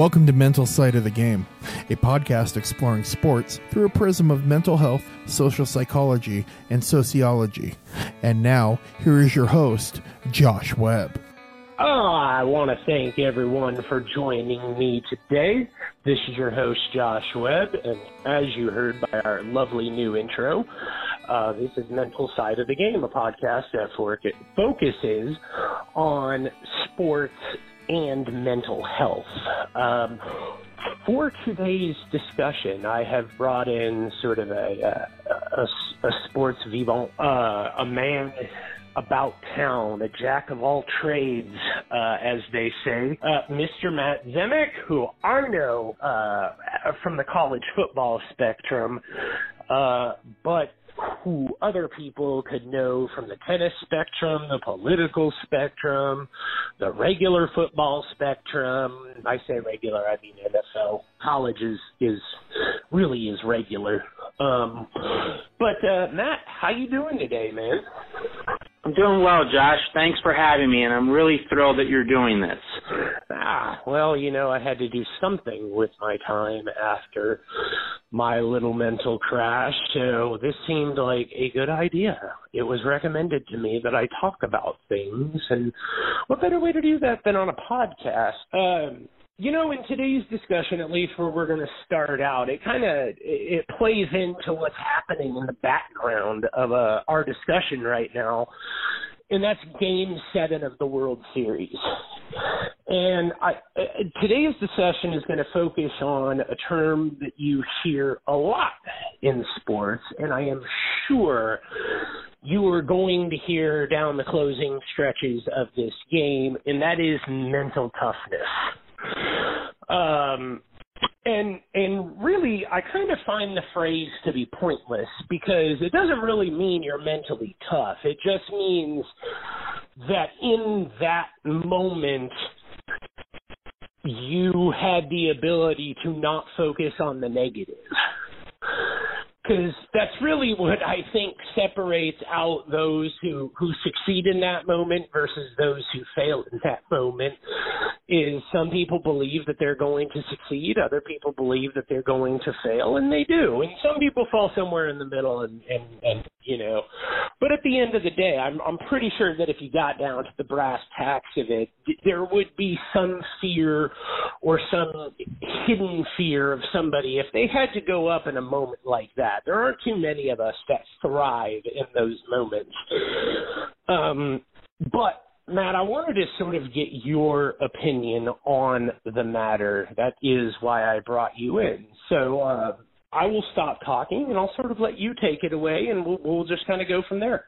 Welcome to Mental Side of the Game, a podcast exploring sports through a prism of mental health, social psychology, and sociology. And now, here is your host, Josh Webb. Oh, I want to thank everyone for joining me today. This is your host, Josh Webb, and as you heard by our lovely new intro, uh, this is Mental Side of the Game, a podcast that focuses on sports and mental health. Um, for today's discussion, I have brought in sort of a, a, a, a sports vivant, uh, a man about town, a jack of all trades, uh, as they say, uh, Mr. Matt Zemek, who I know uh, from the college football spectrum, uh, but who other people could know from the tennis spectrum, the political spectrum, the regular football spectrum. I say regular, I mean NFL. College is is really is regular. Um, but uh, Matt, how you doing today, man? I'm doing well, Josh. Thanks for having me, and I'm really thrilled that you're doing this. Ah, well, you know, I had to do something with my time after my little mental crash, so this seemed like a good idea. It was recommended to me that I talk about things, and what better way to do that than on a podcast? Um, you know, in today's discussion, at least where we're going to start out, it kind of it plays into what's happening in the background of uh, our discussion right now, and that's Game Seven of the World Series. And I, uh, today's discussion is going to focus on a term that you hear a lot in sports, and I am sure you are going to hear down the closing stretches of this game, and that is mental toughness. Um, and and really, I kind of find the phrase to be pointless because it doesn't really mean you're mentally tough. It just means that in that moment you had the ability to not focus on the negative because that's really what I think separates out those who who succeed in that moment versus those who fail in that moment. Is some people believe that they're going to succeed, other people believe that they're going to fail, and they do, and some people fall somewhere in the middle, and and and you know. But at the end of the day, I'm I'm pretty sure that if you got down to the brass tacks of it, there would be some fear or some hidden fear of somebody if they had to go up in a moment like that that. There aren't too many of us that thrive in those moments. Um, but Matt, I wanted to sort of get your opinion on the matter. That is why I brought you in. So uh, I will stop talking and I'll sort of let you take it away, and we'll, we'll just kind of go from there.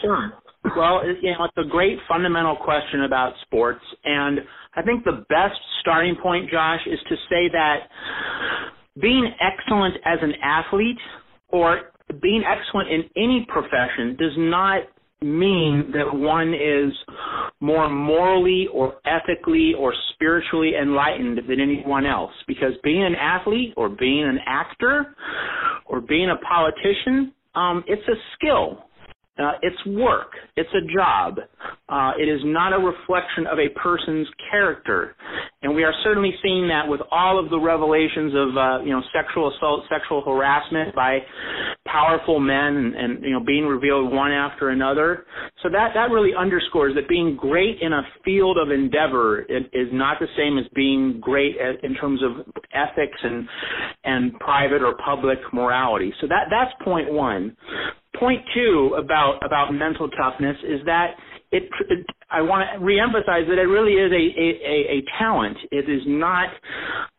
Sure. Well, you know, it's a great fundamental question about sports, and I think the best starting point, Josh, is to say that being excellent as an athlete or being excellent in any profession does not mean that one is more morally or ethically or spiritually enlightened than anyone else because being an athlete or being an actor or being a politician um, it's a skill uh, it's work. It's a job. Uh, it is not a reflection of a person's character, and we are certainly seeing that with all of the revelations of uh, you know sexual assault, sexual harassment by powerful men, and, and you know being revealed one after another. So that that really underscores that being great in a field of endeavor is not the same as being great in terms of ethics and and private or public morality. So that that's point one point two about about mental toughness is that it, it I want to reemphasize that it really is a a, a talent. It is not.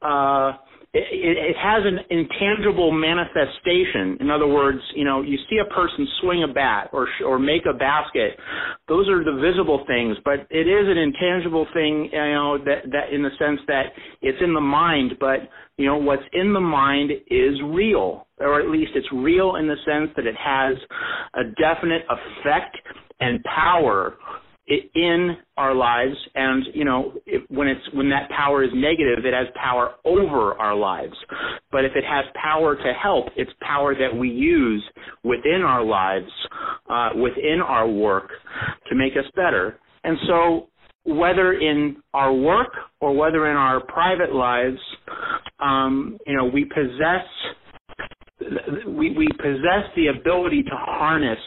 Uh, it, it has an intangible manifestation. In other words, you know, you see a person swing a bat or or make a basket. Those are the visible things, but it is an intangible thing. You know, that that in the sense that it's in the mind, but you know, what's in the mind is real, or at least it's real in the sense that it has a definite effect and power in our lives. And you know if, when it's when that power is negative it has power over our lives. But if it has power to help it's power that we use within our lives uh, within our work to make us better. And so whether in our work or whether in our private lives, um, you know, we possess we, we possess the ability to harness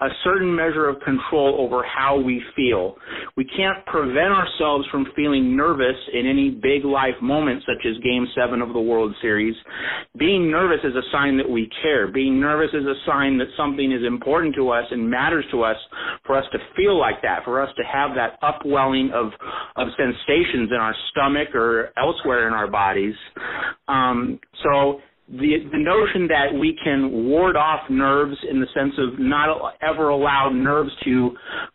a certain measure of control over how we feel. We can't prevent ourselves from feeling nervous in any big life moment, such as Game 7 of the World Series. Being nervous is a sign that we care. Being nervous is a sign that something is important to us and matters to us for us to feel like that, for us to have that upwelling of, of sensations in our stomach or elsewhere in our bodies. Um, so the the notion that we can ward off nerves in the sense of not ever allow nerves to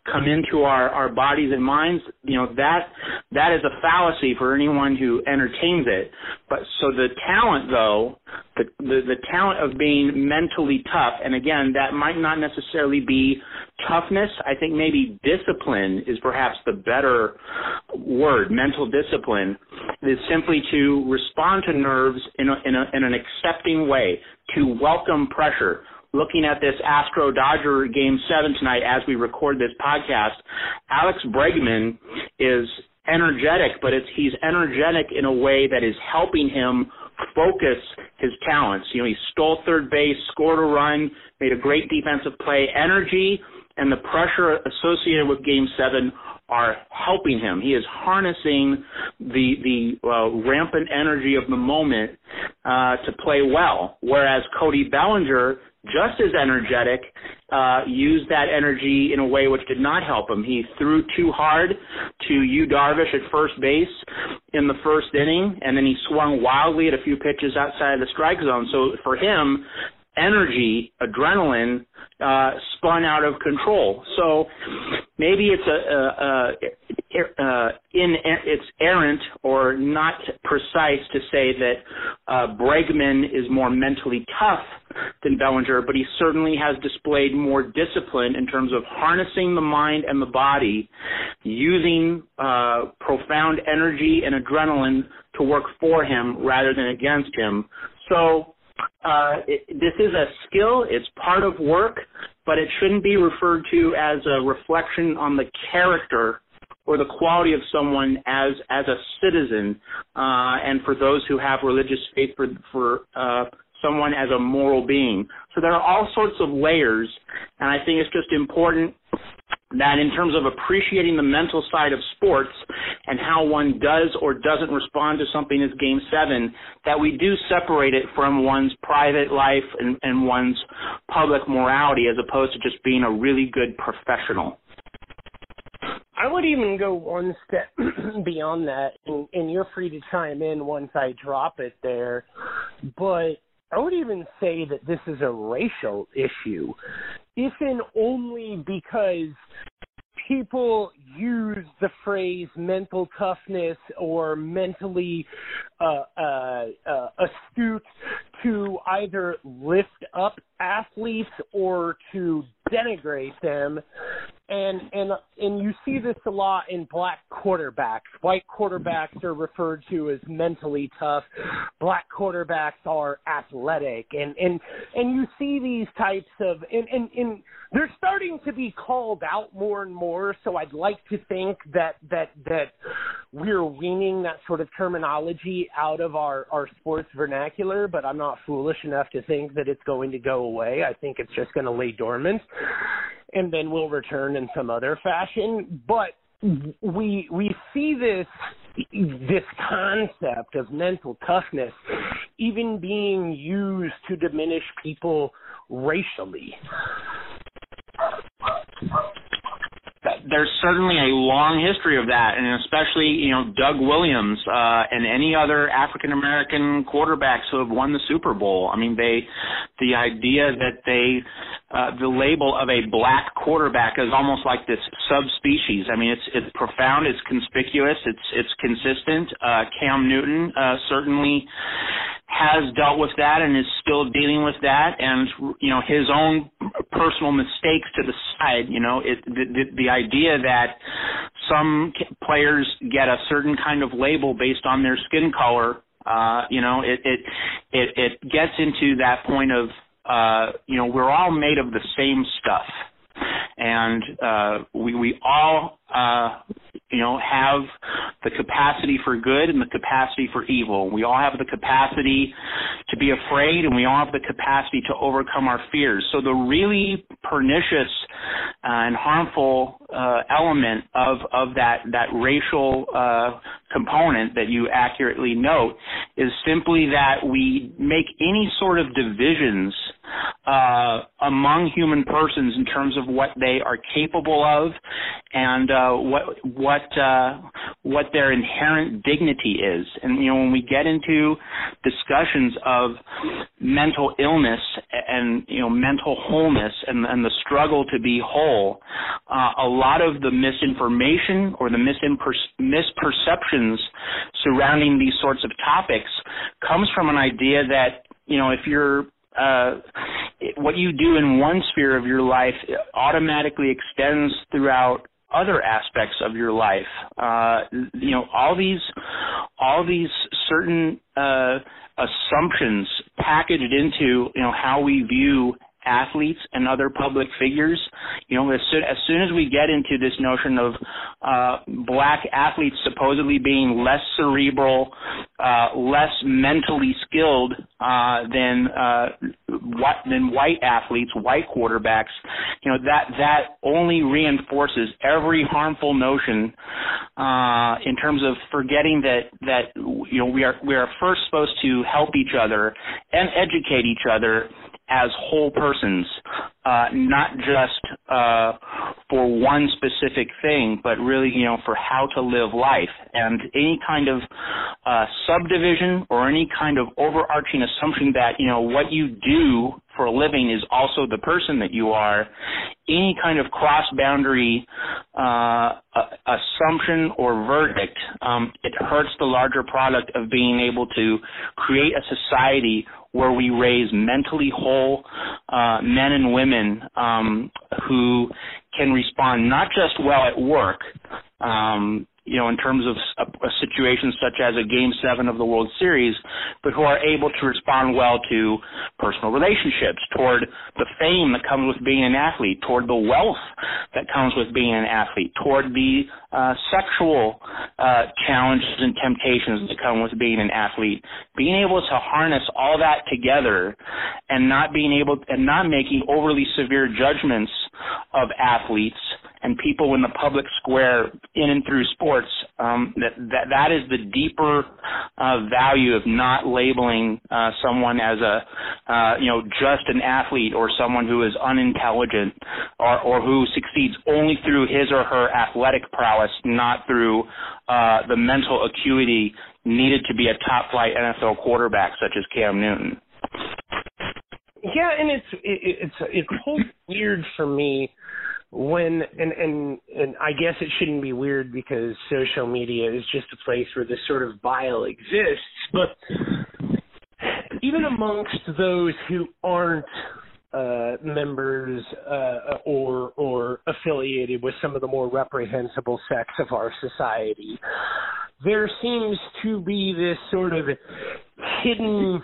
come into our our bodies and minds you know that that is a fallacy for anyone who entertains it. But so the talent though the the, the talent of being mentally tough and again that might not necessarily be toughness. I think maybe discipline is perhaps the better word mental discipline is simply to respond to nerves in, a, in, a, in an accepting way, to welcome pressure. Looking at this Astro Dodger game seven tonight as we record this podcast, Alex Bregman is energetic, but it's he's energetic in a way that is helping him focus his talents. You know, he stole third base, scored a run, made a great defensive play. Energy and the pressure associated with game seven are helping him. He is harnessing the the uh, rampant energy of the moment uh, to play well. Whereas Cody Bellinger, just as energetic, uh, used that energy in a way which did not help him. He threw too hard to Yu Darvish at first base in the first inning, and then he swung wildly at a few pitches outside of the strike zone. So for him, energy, adrenaline, uh, spun out of control. So maybe it's a, a, a, a in it's errant or not precise to say that uh, Bregman is more mentally tough than Bellinger, but he certainly has displayed more discipline in terms of harnessing the mind and the body, using uh, profound energy and adrenaline to work for him rather than against him. So uh, it, this is a skill. It's part of work, but it shouldn't be referred to as a reflection on the character or the quality of someone as as a citizen, uh, and for those who have religious faith, for for uh, someone as a moral being. So there are all sorts of layers, and I think it's just important that in terms of appreciating the mental side of sports and how one does or doesn't respond to something is game seven, that we do separate it from one's private life and, and one's public morality as opposed to just being a really good professional. I would even go one step beyond that, and, and you're free to chime in once I drop it there. But I would even say that this is a racial issue if and only because people use the phrase mental toughness or mentally uh, uh, uh, astute to either lift up athletes or to denigrate them and and and you see this a lot in black quarterbacks. White quarterbacks are referred to as mentally tough. Black quarterbacks are athletic, and and and you see these types of and and, and they're starting to be called out more and more. So I'd like to think that that that we're weaning that sort of terminology out of our our sports vernacular. But I'm not foolish enough to think that it's going to go away. I think it's just going to lay dormant and then we'll return in some other fashion. But we we see this this concept of mental toughness even being used to diminish people racially there's certainly a long history of that, and especially you know Doug Williams uh, and any other African American quarterbacks who have won the Super Bowl. I mean, they the idea that they uh, the label of a black quarterback is almost like this subspecies. I mean, it's it's profound, it's conspicuous, it's it's consistent. Uh, Cam Newton uh, certainly has dealt with that and is still dealing with that and you know his own personal mistakes to the side you know it the the, the idea that some players get a certain kind of label based on their skin color uh you know it it it it gets into that point of uh you know we're all made of the same stuff. And uh we we all uh you know, have the capacity for good and the capacity for evil. We all have the capacity to be afraid and we all have the capacity to overcome our fears. So the really pernicious uh, and harmful uh, element of of that that racial uh, component that you accurately note is simply that we make any sort of divisions uh, among human persons in terms of what they are capable of and uh, what what uh, what their inherent dignity is. And you know, when we get into discussions of mental illness and you know mental wholeness and, and the struggle to be whole, uh, a lot of the misinformation or the misperceptions surrounding these sorts of topics comes from an idea that you know if you're uh, what you do in one sphere of your life automatically extends throughout other aspects of your life. Uh, you know, all these, all these certain uh, assumptions packaged into you know how we view athletes and other public figures. You know, as soon as, soon as we get into this notion of uh, black athletes supposedly being less cerebral, uh, less mentally skilled uh, than uh, what, than white athletes, white quarterbacks, you know that that only reinforces every harmful notion uh, in terms of forgetting that that you know we are we are first supposed to help each other and educate each other as whole persons, uh, not just uh, for one specific thing, but really, you know, for how to live life. And any kind of uh, subdivision or any kind of overarching assumption that, you know, what you do for a living is also the person that you are, any kind of cross boundary uh, assumption or verdict, um, it hurts the larger product of being able to create a society where we raise mentally whole uh, men and women um, who can respond not just well at work, um, you know, in terms of a, a situation such as a Game Seven of the World Series, but who are able to respond well to personal relationships, toward the fame that comes with being an athlete, toward the wealth that comes with being an athlete, toward the uh, sexual uh, challenges and temptations that come with being an athlete. Being able to harness all that together, and not being able and not making overly severe judgments of athletes and people in the public square in and through sports um, that, that that is the deeper uh, value of not labeling uh, someone as a uh, you know just an athlete or someone who is unintelligent or or who succeeds only through his or her athletic prowess not through uh, the mental acuity needed to be a top flight NFL quarterback such as Cam Newton. Yeah, and it's it, it's it's weird for me when and and and I guess it shouldn't be weird because social media is just a place where this sort of bile exists, but even amongst those who aren't uh, members uh, or or affiliated with some of the more reprehensible sects of our society, there seems to be this sort of hidden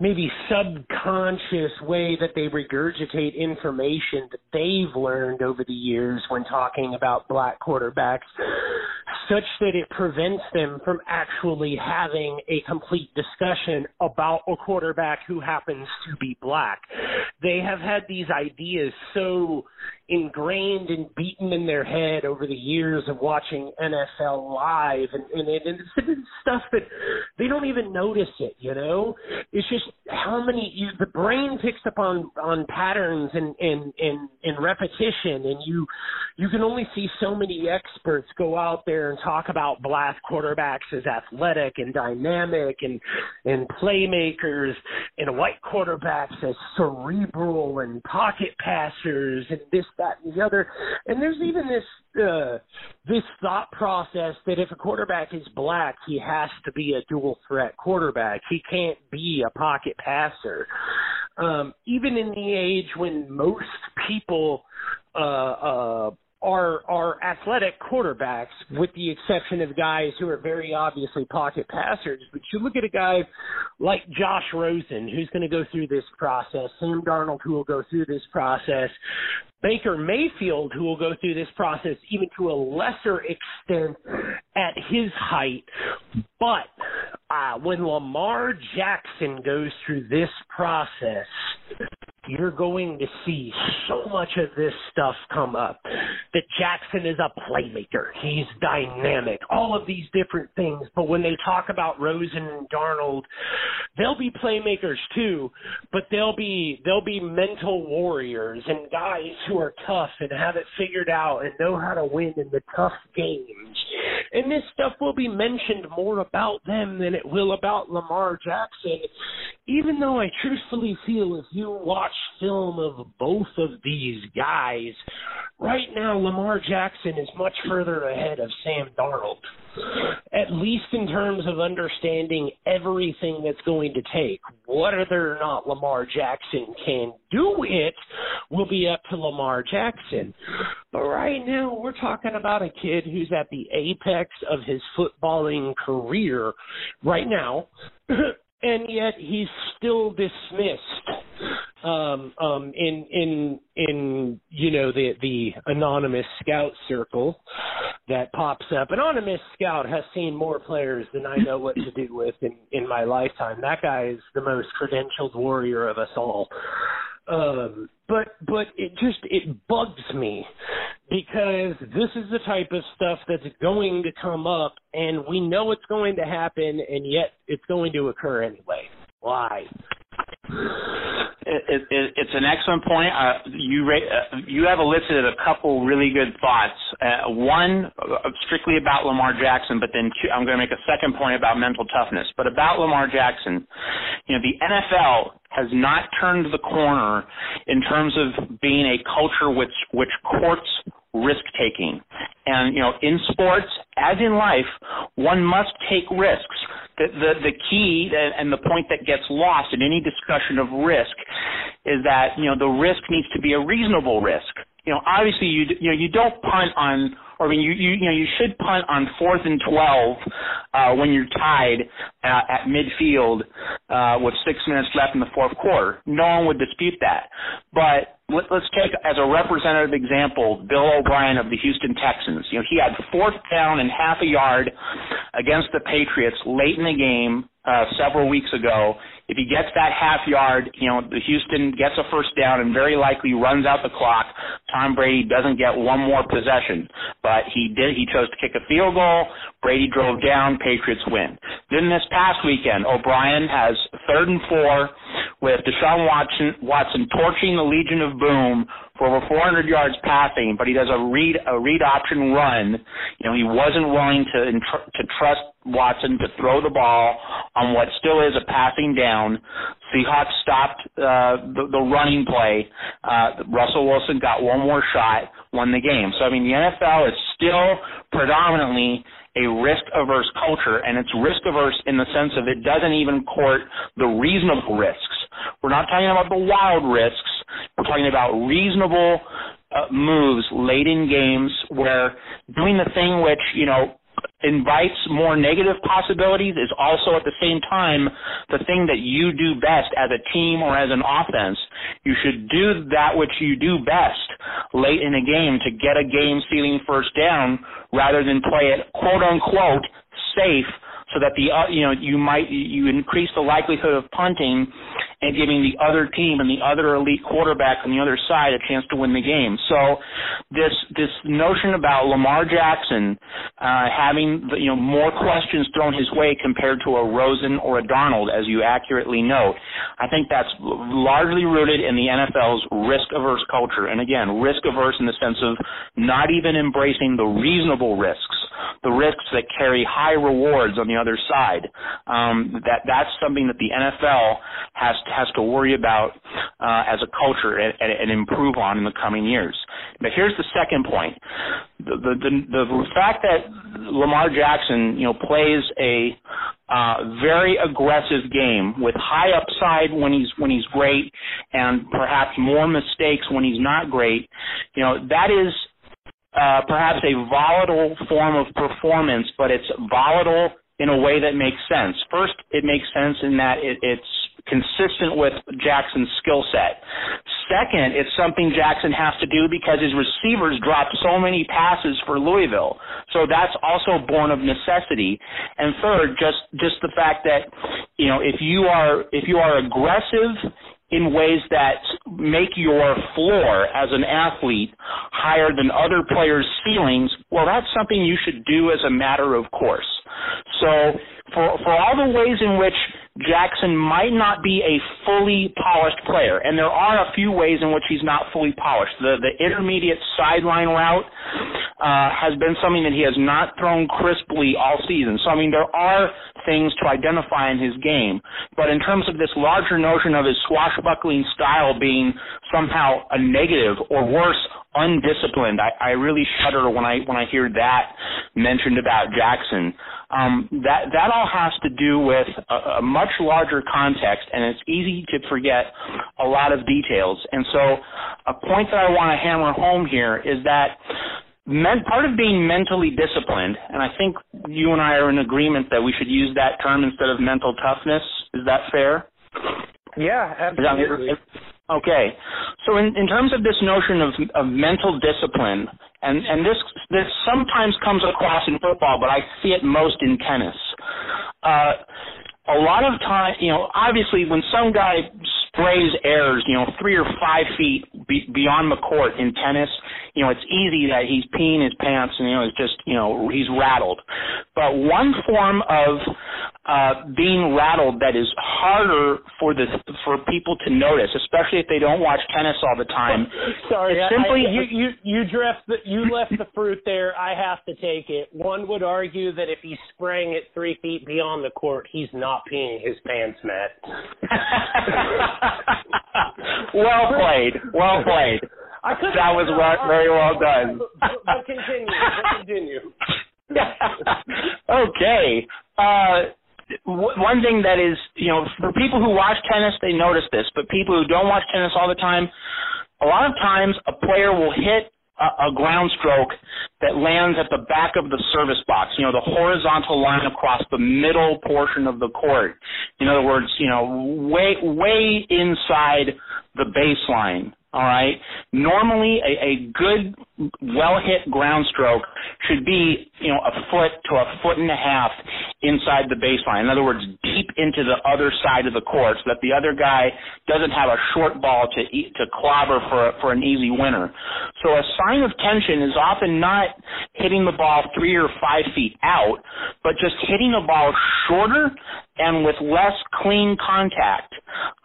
maybe subconscious way that they regurgitate information that they've learned over the years when talking about black quarterbacks such that it prevents them from actually having a complete discussion about a quarterback who happens to be black. They have had these ideas so ingrained and beaten in their head over the years of watching NFL live and, and, and it's stuff that they don't even notice it, you know? It's just how many you, the brain picks up on on patterns and and and, and repetition and you you can only see so many experts go out there and talk about black quarterbacks as athletic and dynamic and and playmakers and white quarterbacks as cerebral and pocket passers and this that and the other. And there's even this uh this thought process that if a quarterback is black he has to be a dual threat quarterback. He can't be a pocket passer. Um even in the age when most people uh uh are are athletic quarterbacks, with the exception of guys who are very obviously pocket passers. But you look at a guy like Josh Rosen, who's going to go through this process, Sam Darnold, who will go through this process, Baker Mayfield, who will go through this process even to a lesser extent at his height. But uh, when Lamar Jackson goes through this process, you're going to see so much of this stuff come up. That Jackson is a playmaker. He's dynamic. All of these different things. But when they talk about Rosen and Darnold, they'll be playmakers too, but they'll be they'll be mental warriors and guys who are tough and have it figured out and know how to win in the tough games. And this stuff will be mentioned more about them than it will about Lamar Jackson. Even though I truthfully feel if you watch film of both of these guys, right now Lamar Jackson is much further ahead of Sam Darnold. At least in terms of understanding everything that's going to take. Whether or not Lamar Jackson can do it will be up to Lamar Jackson. But right now, we're talking about a kid who's at the apex of his footballing career right now. and yet he's still dismissed um um in in in you know the the anonymous scout circle that pops up. Anonymous scout has seen more players than i know what to do with in in my lifetime. That guy is the most credentialed warrior of us all um but but it just it bugs me because this is the type of stuff that's going to come up and we know it's going to happen and yet it's going to occur anyway. Why it, it, it's an excellent point. Uh, you uh, you have elicited a couple really good thoughts. Uh, one uh, strictly about Lamar Jackson, but then two, I'm going to make a second point about mental toughness. But about Lamar Jackson, you know, the NFL has not turned the corner in terms of being a culture which which courts risk taking. And you know, in sports as in life, one must take risks. The, the the key and the point that gets lost in any discussion of risk is that you know the risk needs to be a reasonable risk. You know, obviously you you know you don't punt on or I mean, you you you know you should punt on fourth and twelve uh, when you're tied uh, at midfield uh, with six minutes left in the fourth quarter. No one would dispute that. But let, let's take as a representative example Bill O'Brien of the Houston Texans. You know, he had fourth down and half a yard against the Patriots late in the game uh, several weeks ago if he gets that half yard, you know, the Houston gets a first down and very likely runs out the clock. Tom Brady doesn't get one more possession, but he did. He chose to kick a field goal. Brady drove down. Patriots win. Then this past weekend, O'Brien has third and four with Deshaun Watson, Watson torching the Legion of Boom for over 400 yards passing, but he does a read a read option run. You know, he wasn't willing to to trust Watson to throw the ball on what still is a passing down. Seahawks stopped uh, the, the running play. Uh, Russell Wilson got one more shot, won the game. So I mean, the NFL is still predominantly a risk averse culture, and it's risk averse in the sense of it doesn't even court the reasonable risks. We're not talking about the wild risks. We're talking about reasonable uh, moves late in games where doing the thing which, you know, invites more negative possibilities is also at the same time the thing that you do best as a team or as an offense. You should do that which you do best late in a game to get a game sealing first down rather than play it quote unquote safe so that the uh, you know you might you increase the likelihood of punting and giving the other team and the other elite quarterback on the other side a chance to win the game. So this this notion about Lamar Jackson uh, having you know more questions thrown his way compared to a Rosen or a Darnold, as you accurately note, I think that's largely rooted in the NFL's risk averse culture. And again, risk averse in the sense of not even embracing the reasonable risks the risks that carry high rewards on the other side. Um, that that's something that the NFL has has to worry about uh, as a culture and, and, improve on in the coming years. But here's the second point: the the, the, the fact that Lamar Jackson, you know, plays a uh, very aggressive game with high upside when he's when he's great, and perhaps more mistakes when he's not great. You know, that is uh, perhaps a volatile form of performance, but it's volatile in a way that makes sense. First, it makes sense in that it, it's consistent with Jackson's skill set. Second, it's something Jackson has to do because his receivers dropped so many passes for Louisville. So that's also born of necessity. And third, just just the fact that you know if you are if you are aggressive in ways that make your floor as an athlete higher than other players' ceilings, well, that's something you should do as a matter of course. So, for for all the ways in which Jackson might not be a fully polished player, and there are a few ways in which he's not fully polished. The the intermediate sideline route uh, has been something that he has not thrown crisply all season. So I mean, there are things to identify in his game, but in terms of this larger notion of his swashbuckling style being somehow a negative or worse, undisciplined. I, I really shudder when I when I hear that mentioned about Jackson. Um, that that all has to do with a, a much larger context, and it's easy to forget a lot of details. And so, a point that I want to hammer home here is that men, part of being mentally disciplined, and I think you and I are in agreement that we should use that term instead of mental toughness. Is that fair? Yeah, absolutely. Okay, so in, in terms of this notion of, of mental discipline, and, and this this sometimes comes across in football, but I see it most in tennis. Uh, a lot of time, you know, obviously when some guy sprays airs, you know, three or five feet be, beyond the court in tennis, you know, it's easy that he's peeing his pants and you know, it's just, you know, he's rattled. But one form of uh, being rattled that is harder for the for people to notice, especially if they don't watch tennis all the time. Sorry, simply I, you you you dressed the, you left the fruit there. I have to take it. One would argue that if he's spraying it three feet beyond the court, he's not peeing his pants, Matt. well played. Well played. I that was very well done. But, but continue. But continue. okay. Uh, one thing that is, you know, for people who watch tennis, they notice this, but people who don't watch tennis all the time, a lot of times a player will hit a, ground stroke that lands at the back of the service box, you know, the horizontal line across the middle portion of the court. In other words, you know, way, way inside the baseline. All right. Normally, a, a good, well hit ground stroke should be, you know, a foot to a foot and a half inside the baseline. In other words, deep into the other side of the court, so that the other guy doesn't have a short ball to eat, to clobber for for an easy winner. So a sign of tension is often not hitting the ball three or five feet out, but just hitting the ball shorter and with less clean contact.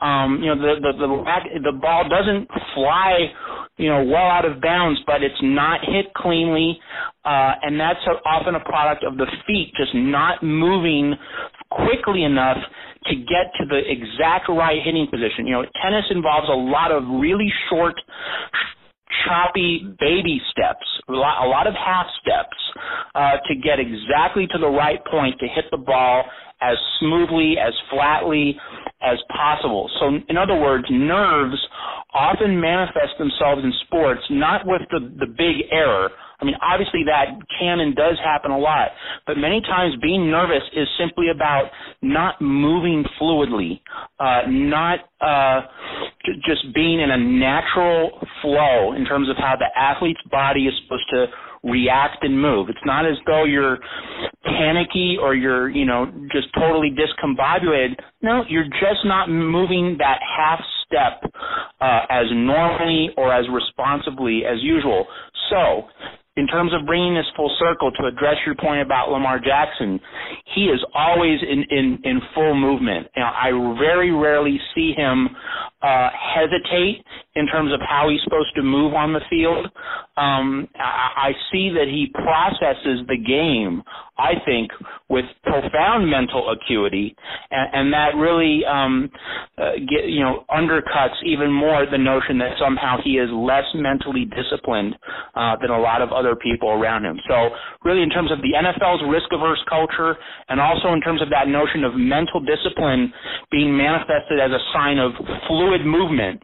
Um, you know, the the the, the ball doesn't fly, you know, well out of bounds, but it's not hit cleanly, uh, and that's often a product of the feet just not moving quickly enough to get to the exact right hitting position. You know, tennis involves a lot of really short choppy baby steps, a lot, a lot of half steps uh, to get exactly to the right point to hit the ball as smoothly, as flatly as possible. So, in other words, nerves often manifest themselves in sports not with the, the big error. I mean, obviously that can and does happen a lot, but many times being nervous is simply about not moving fluidly, uh, not uh, j- just being in a natural flow in terms of how the athlete's body is supposed to react and move. It's not as though you're panicky or you're, you know, just totally discombobulated. No, you're just not moving that half step uh, as normally or as responsibly as usual. So, in terms of bringing this full circle to address your point about Lamar Jackson, he is always in in, in full movement. Know, I very rarely see him uh, hesitate in terms of how he's supposed to move on the field. Um, I, I see that he processes the game I think, with profound mental acuity, and, and that really, um, uh, get, you know, undercuts even more the notion that somehow he is less mentally disciplined uh, than a lot of other people around him. So, really, in terms of the NFL's risk-averse culture, and also in terms of that notion of mental discipline being manifested as a sign of fluid movement,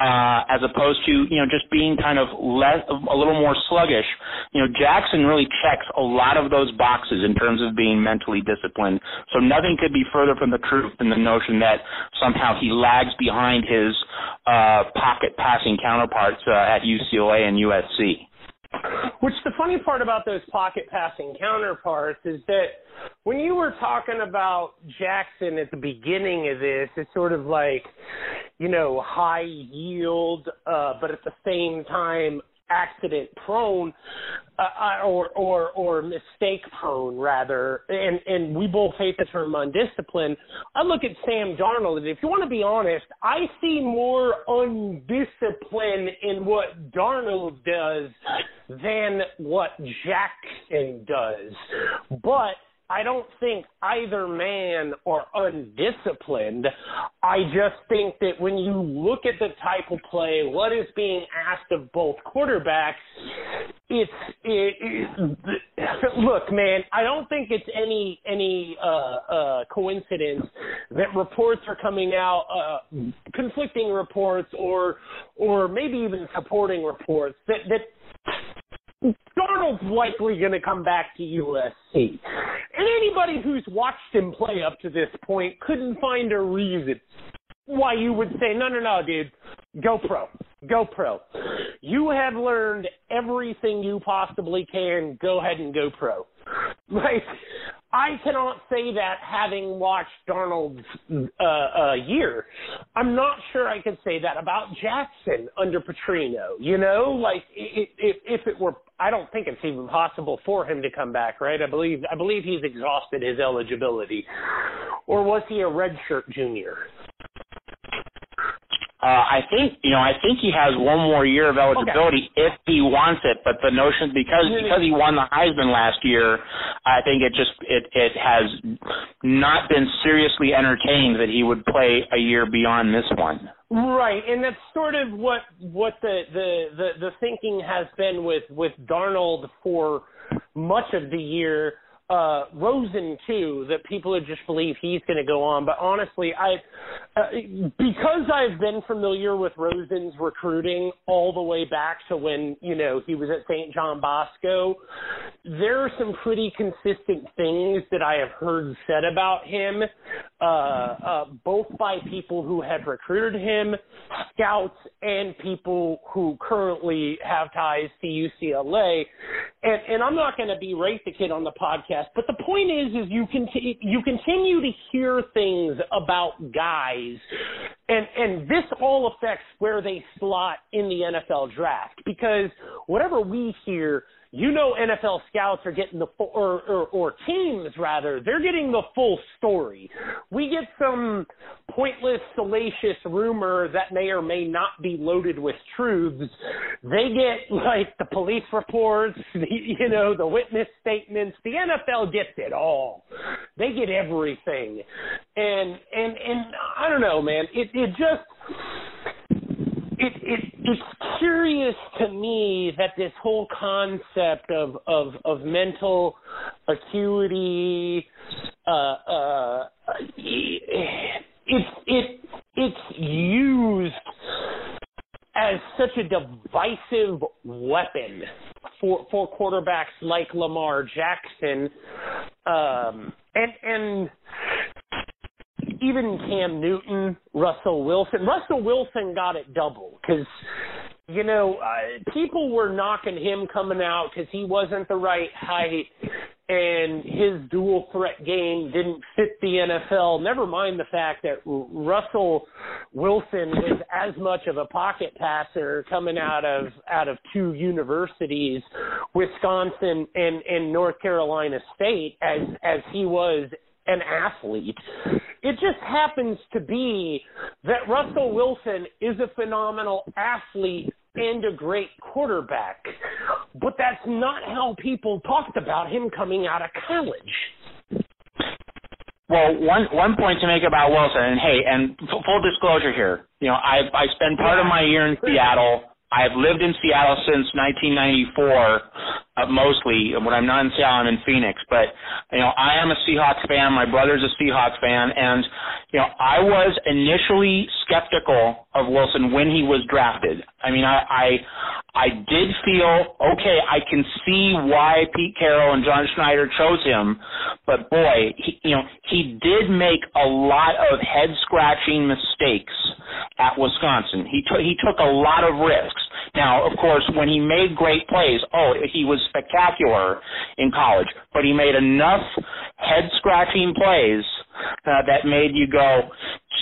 uh, as opposed to you know just being kind of less a little more sluggish. You know, Jackson really checks a lot of those boxes in terms of being mentally disciplined. So nothing could be further from the truth than the notion that somehow he lags behind his uh, pocket passing counterparts uh, at UCLA and USC. Which the funny part about those pocket passing counterparts is that when you were talking about Jackson at the beginning of this, it's sort of like, you know, high yield, uh, but at the same time accident prone uh, or or or mistake prone rather. And and we both hate the term undisciplined. I look at sam darnold and if you want to be honest i see more undiscipline in what darnold does than what jackson does. But I don't think either man are undisciplined. I just think that when you look at the type of play, what is being asked of both quarterbacks, it's it, it, look, man. I don't think it's any any uh, uh, coincidence that reports are coming out, uh, conflicting reports, or or maybe even supporting reports that that Darnold's likely going to come back to USC. And anybody who's watched him play up to this point couldn't find a reason why you would say, no, no, no, dude, go pro. Go pro. You have learned everything you possibly can. Go ahead and go pro. Like, I cannot say that having watched Darnold's uh, uh, year. I'm not sure I could say that about Jackson under Petrino. You know, like if, if it were, I don't think it's even possible for him to come back. Right? I believe I believe he's exhausted his eligibility, or was he a redshirt junior? Uh, I think you know. I think he has one more year of eligibility okay. if he wants it. But the notion because because he won the Heisman last year, I think it just it it has not been seriously entertained that he would play a year beyond this one. Right, and that's sort of what what the the the, the thinking has been with with Darnold for much of the year uh, Rosen too that people would just believe he's going to go on. But honestly, I uh, because I've been familiar with Rosen's recruiting all the way back to when you know he was at St. John Bosco. There are some pretty consistent things that I have heard said about him, uh, uh, both by people who have recruited him, scouts, and people who currently have ties to UCLA. And, and I'm not going to berate the kid on the podcast, but the point is, is you can you continue to hear things about guys, and and this all affects where they slot in the NFL draft because whatever we hear you know NFL scouts are getting the full, or, or, or teams rather, they're getting the full story. We get some pointless, salacious rumor that may or may not be loaded with truths. They get like the police reports, the, you know, the witness statements. The NFL gets it all. They get everything, and and and I don't know, man. It it just it, it it's curious to me that this whole concept of of of mental acuity uh uh it's it it's used as such a divisive weapon for for quarterbacks like Lamar Jackson um and and even Cam Newton, Russell Wilson. Russell Wilson got it double because you know uh, people were knocking him coming out because he wasn't the right height and his dual threat game didn't fit the NFL. Never mind the fact that Russell Wilson was as much of a pocket passer coming out of out of two universities, Wisconsin and and North Carolina State, as as he was an athlete. It just happens to be that Russell Wilson is a phenomenal athlete and a great quarterback. But that's not how people talked about him coming out of college. Well, one one point to make about Wilson, and hey, and f- full disclosure here, you know, I I spend part of my year in Seattle I've lived in Seattle since 1994, uh, mostly. When I'm not in Seattle, I'm in Phoenix. But you know, I am a Seahawks fan. My brother's a Seahawks fan, and you know, I was initially skeptical of Wilson when he was drafted. I mean, I I, I did feel okay. I can see why Pete Carroll and John Schneider chose him, but boy, he, you know, he did make a lot of head scratching mistakes at Wisconsin. He took he took a lot of risks. Now, of course, when he made great plays, oh, he was spectacular in college, but he made enough head scratching plays uh, that made you go,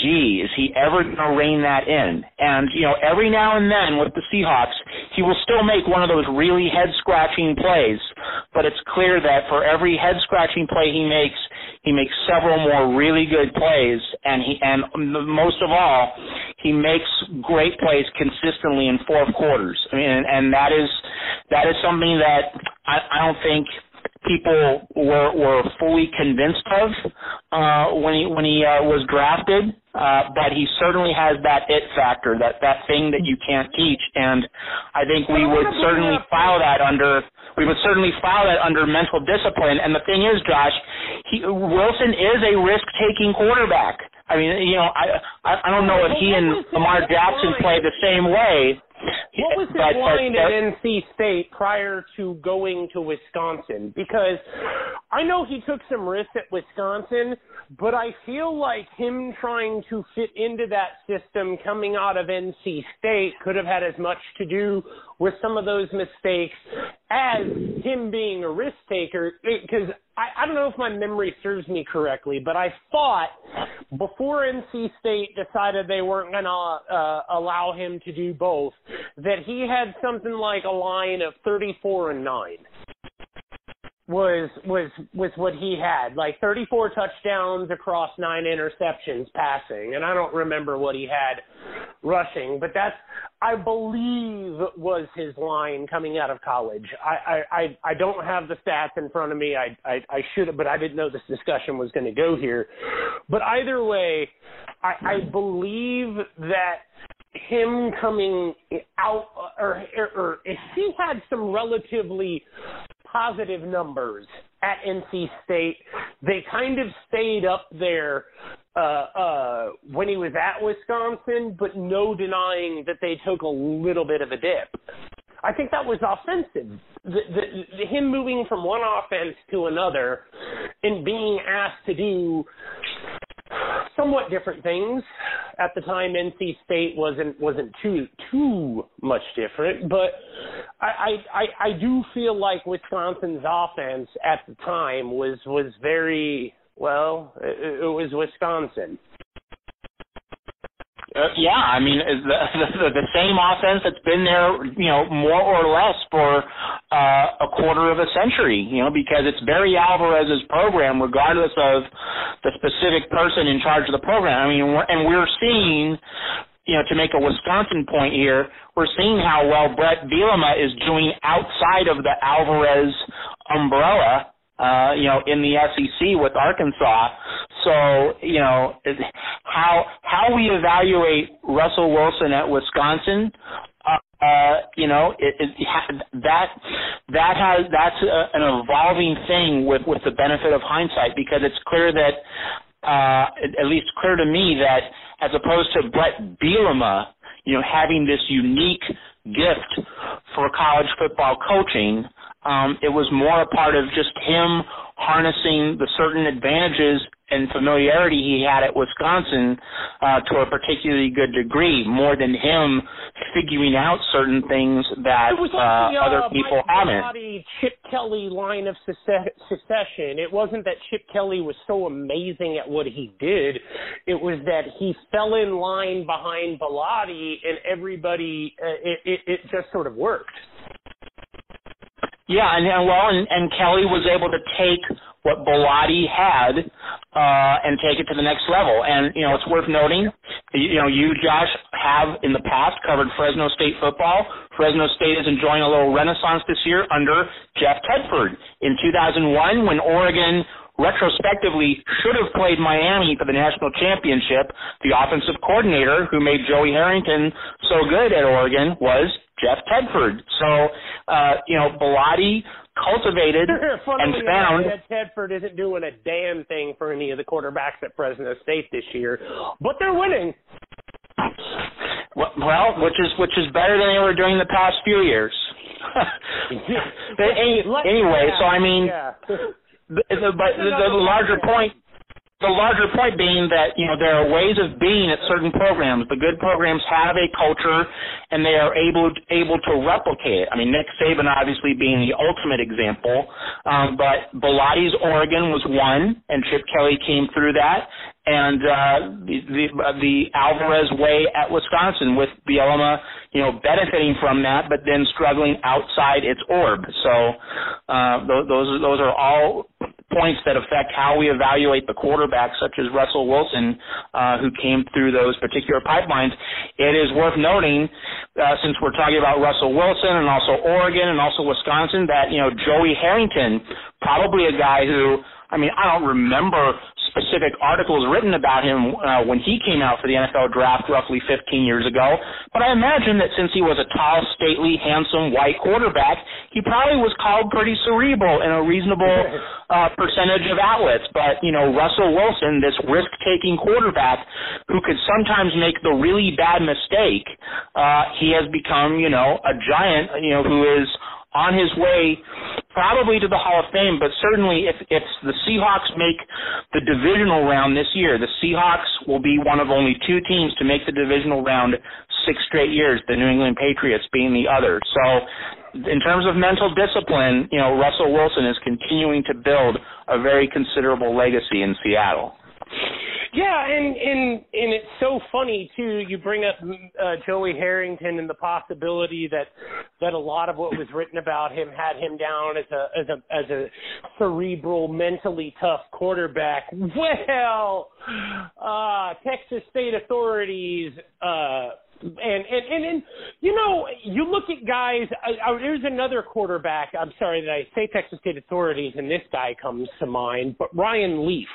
gee, is he ever going to rein that in? And, you know, every now and then with the Seahawks, he will still make one of those really head scratching plays, but it's clear that for every head scratching play he makes, he makes several more really good plays, and he and most of all, he makes great plays consistently in fourth quarters. I mean, and, and that is that is something that I, I don't think people were were fully convinced of uh, when he when he uh, was drafted. Uh, but he certainly has that it factor, that that thing that you can't teach, and I think we would certainly file that under we would certainly file that under mental discipline. And the thing is, Josh, he, Wilson is a risk taking quarterback. I mean, you know, I I, I don't know if he and Lamar Jackson play the same way. What was his line at NC State prior to going to Wisconsin? Because I know he took some risks at Wisconsin, but I feel like him trying to fit into that system coming out of NC State could have had as much to do with some of those mistakes as him being a risk taker. Because I, I don't know if my memory serves me correctly, but I thought before NC State decided they weren't going to uh, allow him to do both, that he had something like a line of 34 and 9 was was was what he had. Like 34 touchdowns across nine interceptions passing. And I don't remember what he had rushing but that's I believe was his line coming out of college. I I I don't have the stats in front of me. I I, I should have but I didn't know this discussion was going to go here. But either way I I believe that him coming out or, or, or he had some relatively positive numbers at NC State. They kind of stayed up there uh, uh, when he was at Wisconsin, but no denying that they took a little bit of a dip. I think that was offensive. The, the, the, him moving from one offense to another and being asked to do somewhat different things. At the time, NC State wasn't wasn't too too much different, but I I I do feel like Wisconsin's offense at the time was was very well. It, it was Wisconsin. Uh, yeah, I mean the, the the same offense that's been there, you know, more or less for uh, a quarter of a century, you know, because it's Barry Alvarez's program, regardless of the specific person in charge of the program. I mean, we're, and we're seeing, you know, to make a Wisconsin point here, we're seeing how well Bret Bielema is doing outside of the Alvarez umbrella uh, you know, in the SEC with Arkansas. So, you know, how how we evaluate Russell Wilson at Wisconsin, uh, uh, you know, it, it, that that has that's a, an evolving thing with with the benefit of hindsight because it's clear that, uh, at least clear to me that as opposed to Bret Bielema, you know, having this unique gift for college football coaching um, it was more a part of just him harnessing the certain advantages and familiarity he had at Wisconsin uh, to a particularly good degree, more than him figuring out certain things that uh, the, uh, other people Mike haven't. Chip Kelly line of succession. It wasn't that Chip Kelly was so amazing at what he did. It was that he fell in line behind Bellotti, and everybody. Uh, it, it, it just sort of worked. Yeah, and, and well, and, and Kelly was able to take what Bellotti had uh, and take it to the next level. And you know, it's worth noting, you know, you Josh have in the past covered Fresno State football. Fresno State is enjoying a little renaissance this year under Jeff Tedford. In 2001, when Oregon retrospectively should have played Miami for the national championship, the offensive coordinator who made Joey Harrington so good at Oregon was Jeff Tedford. So, uh, you know, Bellotti cultivated and found that Tedford isn't doing a damn thing for any of the quarterbacks at Fresno State this year, but they're winning. Well, which is which is better than they were doing the past few years. any, anyway, so I mean, but the, the larger point the larger point being that you know there are ways of being at certain programs. The good programs have a culture, and they are able able to replicate it. I mean, Nick Saban obviously being the ultimate example, um, but Bellotti Oregon was one, and Chip Kelly came through that, and uh, the the, uh, the Alvarez way at Wisconsin with Bielema, you know, benefiting from that, but then struggling outside its orb. So uh, th- those those are all points that affect how we evaluate the quarterbacks, such as Russell Wilson, uh, who came through those particular pipelines. It is worth noting, uh, since we're talking about Russell Wilson and also Oregon and also Wisconsin, that you know Joey Harrington, probably a guy who I mean, I don't remember specific articles written about him uh, when he came out for the NFL draft roughly 15 years ago. But I imagine that since he was a tall, stately, handsome white quarterback, he probably was called pretty cerebral in a reasonable uh, percentage of outlets. But, you know, Russell Wilson, this risk taking quarterback who could sometimes make the really bad mistake, uh, he has become, you know, a giant, you know, who is on his way probably to the Hall of Fame, but certainly if if the Seahawks make the divisional round this year, the Seahawks will be one of only two teams to make the divisional round six straight years, the New England Patriots being the other. So in terms of mental discipline, you know, Russell Wilson is continuing to build a very considerable legacy in Seattle. Yeah, and and and it's so funny too. You bring up uh, Joey Harrington and the possibility that that a lot of what was written about him had him down as a as a as a cerebral, mentally tough quarterback. Well, uh, Texas state authorities. Uh, and and and, and you know you look at guys uh, uh, there's another quarterback i'm sorry that i say texas state authorities and this guy comes to mind but ryan leaf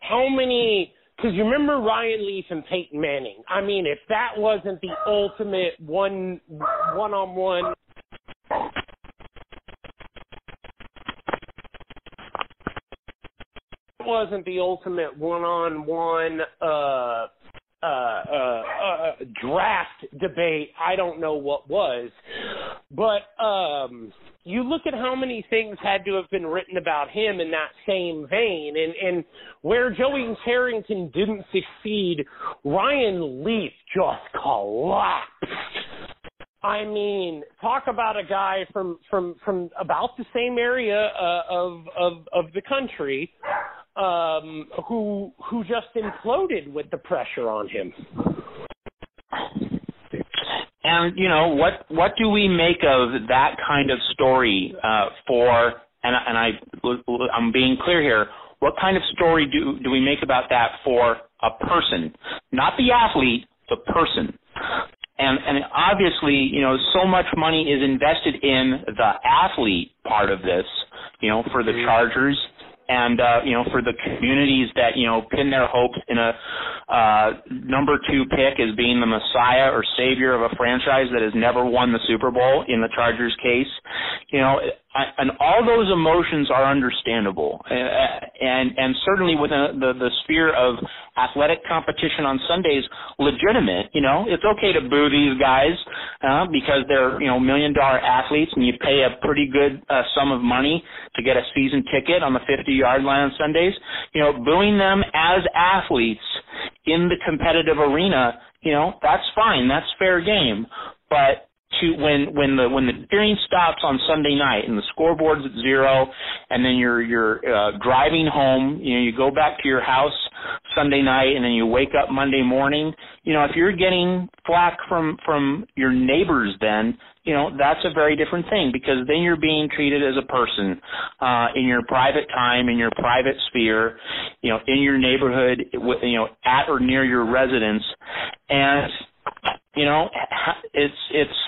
how many because you remember Ryan Leaf and Peyton Manning. I mean, if that wasn't the ultimate one one on one wasn't the ultimate one on one uh uh, uh, uh, draft debate. I don't know what was, but um, you look at how many things had to have been written about him in that same vein, and and where Joey Harrington didn't succeed, Ryan Leaf just collapsed. I mean, talk about a guy from from from about the same area uh, of of of the country um, who who just imploded with the pressure on him. And you know what what do we make of that kind of story uh, for? And and I I'm being clear here. What kind of story do do we make about that for a person, not the athlete, the person? And and obviously, you know, so much money is invested in the athlete part of this. You know, for the mm-hmm. Chargers and uh, you know for the communities that you know pin their hopes in a uh, number two pick as being the messiah or savior of a franchise that has never won the Super Bowl in the Chargers case, you know and all those emotions are understandable, uh, and and certainly within the the sphere of athletic competition on Sundays, legitimate. You know, it's okay to boo these guys uh, because they're you know million dollar athletes, and you pay a pretty good uh, sum of money to get a season ticket on the 50 yard line on Sundays. You know, booing them as athletes in the competitive arena, you know, that's fine, that's fair game, but to when when the when the cheering stops on Sunday night and the scoreboard's at zero, and then you're you're uh, driving home. You know, you go back to your house Sunday night, and then you wake up Monday morning. You know, if you're getting flack from from your neighbors, then you know that's a very different thing because then you're being treated as a person uh, in your private time, in your private sphere, you know, in your neighborhood, you know, at or near your residence, and you know, it's it's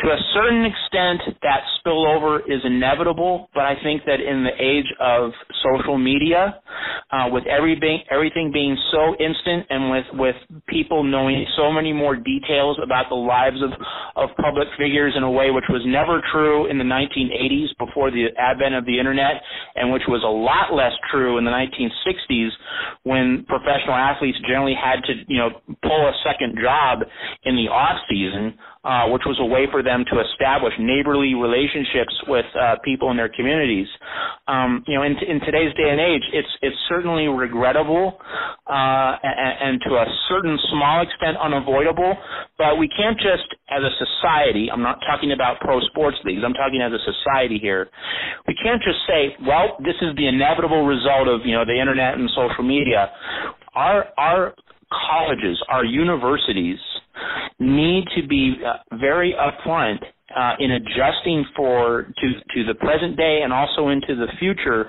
to a certain extent that spillover is inevitable, but I think that in the age of social media, uh, with everything everything being so instant and with with people knowing so many more details about the lives of of public figures in a way which was never true in the 1980s before the advent of the internet, and which was a lot less true in the 1960s when professional athletes generally had to, you know, pull a second job in the off season uh, which was a way for them to establish neighborly relationships with uh, people in their communities. Um, you know, in, in today's day and age, it's it's certainly regrettable uh, and, and to a certain small extent unavoidable. But we can't just, as a society, I'm not talking about pro sports leagues. I'm talking as a society here. We can't just say, well, this is the inevitable result of you know the internet and social media. Our our colleges, our universities need to be uh, very upfront uh, in adjusting for to to the present day and also into the future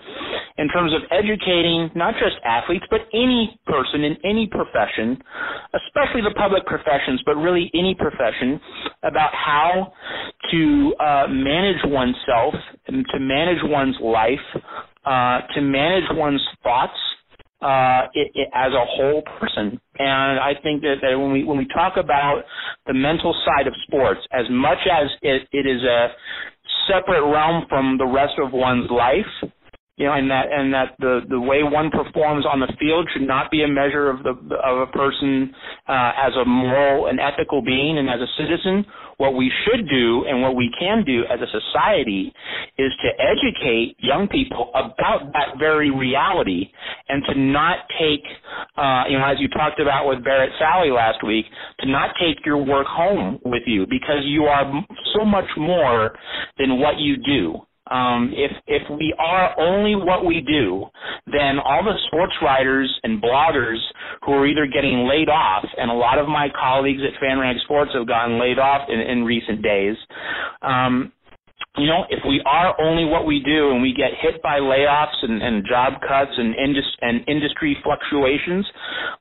in terms of educating not just athletes but any person in any profession, especially the public professions, but really any profession about how to uh, manage oneself, to manage one's life, uh, to manage one's thoughts uh, it, it, as a whole person. And I think that, that when we when we talk about the mental side of sports, as much as it, it is a separate realm from the rest of one's life, you know, and that and that the the way one performs on the field should not be a measure of the of a person uh, as a moral and ethical being and as a citizen. What we should do and what we can do as a society is to educate young people about that very reality and to not take, uh, you know, as you talked about with Barrett Sally last week, to not take your work home with you because you are so much more than what you do. Um, if if we are only what we do, then all the sports writers and bloggers who are either getting laid off, and a lot of my colleagues at FanRag Sports have gotten laid off in, in recent days. Um, you know, if we are only what we do and we get hit by layoffs and, and job cuts and, indus- and industry fluctuations,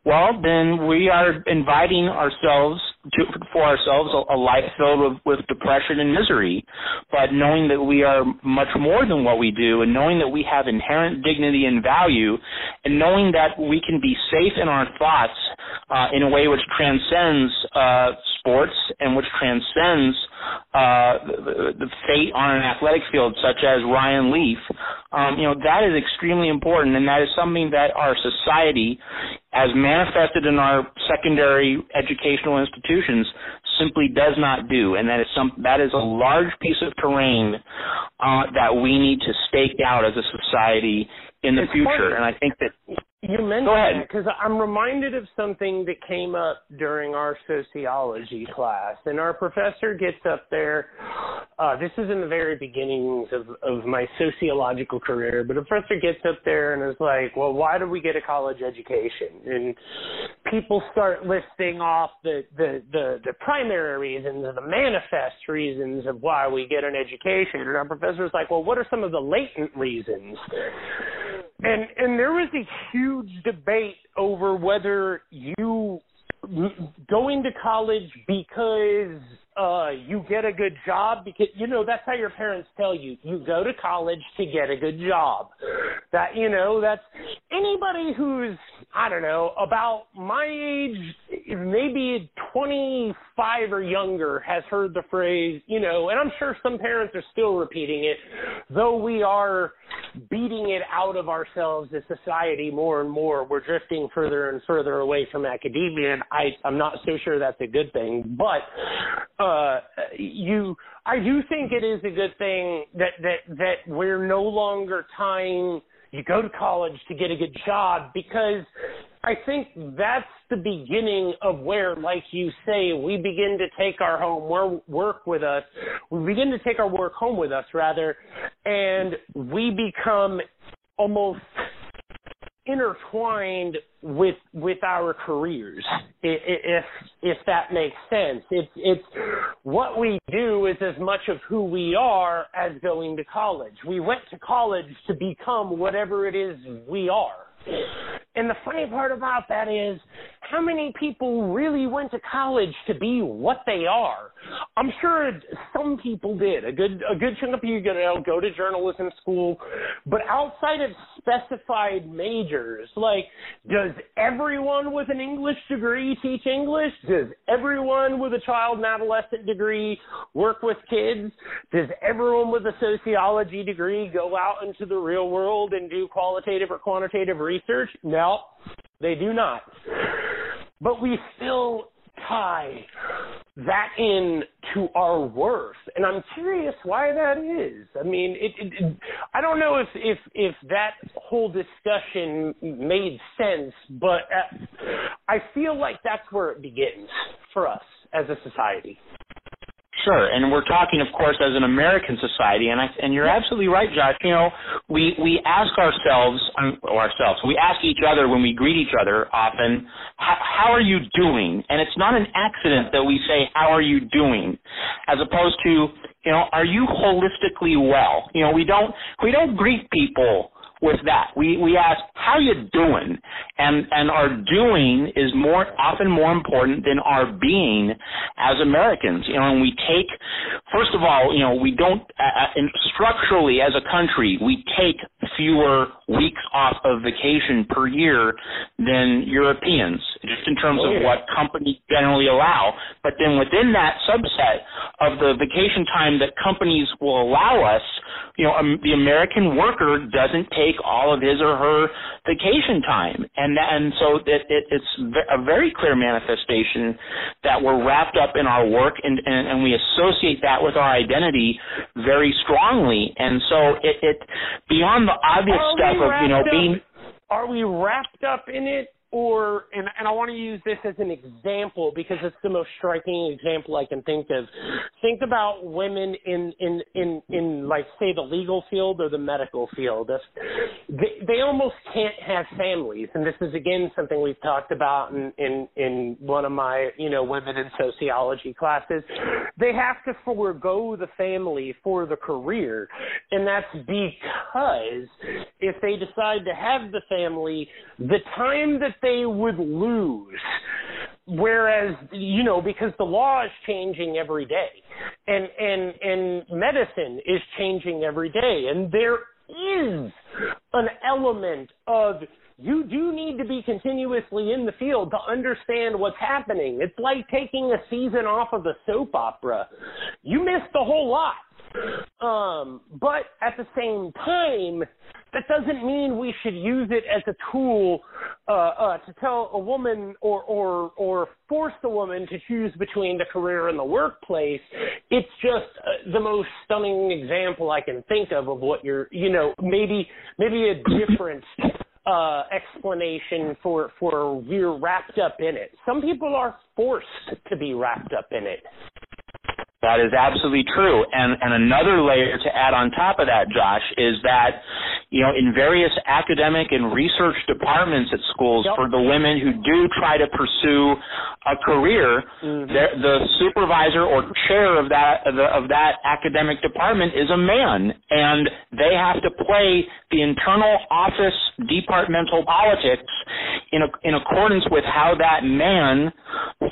well, then we are inviting ourselves to, for ourselves a, a life filled with, with depression and misery. But knowing that we are much more than what we do and knowing that we have inherent dignity and value and knowing that we can be safe in our thoughts uh, in a way which transcends uh, sports and which transcends uh, the, the fate on an athletic field, such as Ryan Leaf, um, you know that is extremely important, and that is something that our society, as manifested in our secondary educational institutions, simply does not do, and that is some that is a large piece of terrain uh, that we need to stake out as a society in the it's future. Funny. And I think that you mentioned Go ahead. because I'm reminded of something that came up during our sociology class, and our professor gets up there. Uh, this is in the very beginnings of, of my sociological career, but a professor gets up there and is like, "Well, why do we get a college education?" And people start listing off the the the, the primary reasons, the manifest reasons of why we get an education, and our professor's like, "Well, what are some of the latent reasons?" And and there was a huge debate over whether you going to college because uh you get a good job because you know that's how your parents tell you you go to college to get a good job. That you know that's anybody who's i don't know about my age maybe 25 or younger has heard the phrase you know and i'm sure some parents are still repeating it though we are beating it out of ourselves as society more and more we're drifting further and further away from academia and i i'm not so sure that's a good thing but uh, you, I do think it is a good thing that that that we're no longer tying you go to college to get a good job because I think that's the beginning of where, like you say, we begin to take our home work with us. We begin to take our work home with us, rather, and we become almost intertwined with with our careers if if that makes sense. It's it's what we do is as much of who we are as going to college. We went to college to become whatever it is we are and the funny part about that is how many people really went to college to be what they are? I'm sure some people did. A good a good chunk of people go to journalism school, but outside of specified majors, like does everyone with an English degree teach English? Does everyone with a child and adolescent degree work with kids? Does everyone with a sociology degree go out into the real world and do qualitative or quantitative research? No, they do not. But we still tie that in to our worth. And i'm curious why that is. I mean it, it, it, i don't know if if if that whole discussion made sense but uh, i feel like that's where it begins for us as a society Sure, and we're talking, of course, as an American society, and I, and you're absolutely right, Josh. You know, we we ask ourselves um, or ourselves, we ask each other when we greet each other often, how, how are you doing? And it's not an accident that we say, how are you doing, as opposed to, you know, are you holistically well? You know, we don't we don't greet people with that. We we ask how you doing, and and our doing is more often more important than our being as Americans. You know, and we take first of all, you know, we don't uh, uh structurally as a country we take fewer weeks off of vacation per year than Europeans, just in terms of what companies generally allow. But then within that subset of the vacation time that companies will allow us, you know, um, the American worker doesn't take all of his or her vacation time, and and so it, it, it's a very clear manifestation that we're wrapped up in our work, and, and and we associate that with our identity very strongly, and so it, it beyond the obvious are stuff of you know up, being. Are we wrapped up in it or and and I want to use this as an example because it's the most striking example I can think of. Think about women in in in in like say the legal field or the medical field. If they they almost can't have families, and this is again something we've talked about in in in one of my you know women in sociology classes. They have to forego the family for the career, and that's because if they decide to have the family, the time that they would lose. Whereas, you know, because the law is changing every day and, and, and medicine is changing every day and there is an element of you do need to be continuously in the field to understand what's happening. It's like taking a season off of a soap opera. You miss a whole lot. Um, but at the same time, that doesn't mean we should use it as a tool uh, uh, to tell a woman or or or force the woman to choose between the career and the workplace. It's just uh, the most stunning example I can think of of what you're, you know, maybe maybe a different uh, explanation for for we're wrapped up in it. Some people are forced to be wrapped up in it. That is absolutely true. And and another layer to add on top of that, Josh, is that you know in various academic and research departments at schools yep. for the women who do try to pursue a career, mm-hmm. the supervisor or chair of that of, the, of that academic department is a man, and they have to play the internal office departmental politics in a, in accordance with how that man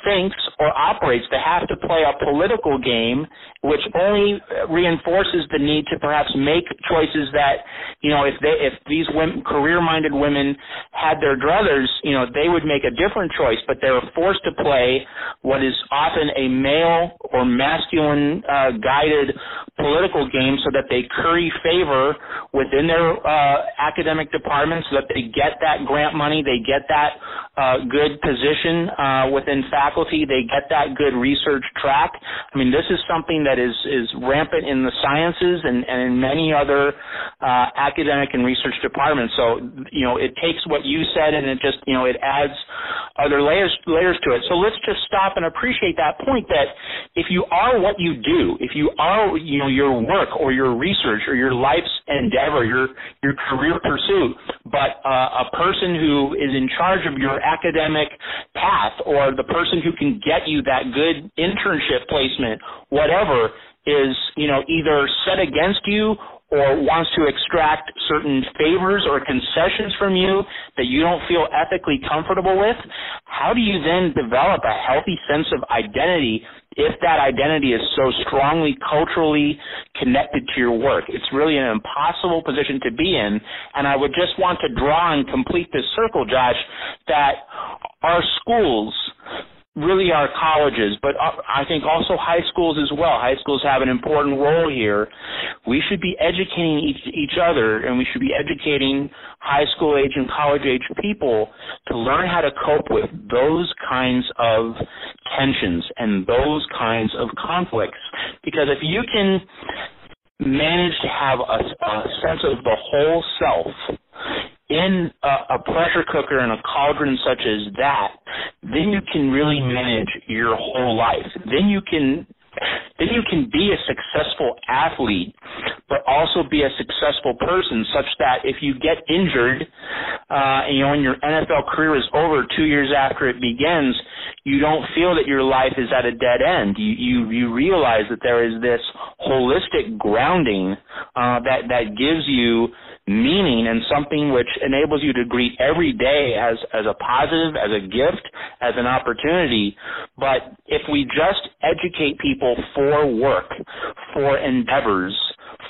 thinks or operates. They have to play a political game which only reinforces the need to perhaps make choices that, you know, if they if these women, career-minded women had their druthers, you know, they would make a different choice, but they're forced to play what is often a male or masculine uh, guided political game so that they curry favor within their uh, academic department so that they get that grant money, they get that uh, good position uh, within faculty, they get that good research track. I mean, this is something that is is rampant in the sciences and, and in many other uh, academic and research departments. So you know, it takes what you said and it just you know it adds other layers layers to it. So let's just stop and appreciate that point that if you are what you do, if you are you know your work or your research or your life's endeavor, your your career pursuit, but uh, a person who is in charge of your academic path or the person who can get you that good internship placement, whatever, is you know either set against you or wants to extract certain favors or concessions from you that you don't feel ethically comfortable with, how do you then develop a healthy sense of identity if that identity is so strongly culturally connected to your work. It's really an impossible position to be in. And I would just want to draw and complete this circle, Josh, that our schools really are colleges, but uh, I think also high schools as well. High schools have an important role here. We should be educating each, each other, and we should be educating high school age and college age people to learn how to cope with those kinds of tensions and those kinds of conflicts. Because if you can manage to have a, a sense of the whole self in a, a pressure cooker and a cauldron such as that, then you can really manage your whole life. Then you can then you can be a successful athlete, but also be a successful person such that if you get injured, uh, and, you know, when your NFL career is over two years after it begins, you don't feel that your life is at a dead end. You, you, you realize that there is this holistic grounding, uh, that, that gives you meaning and something which enables you to greet every day as as a positive, as a gift, as an opportunity. But if we just educate people for work, for endeavors,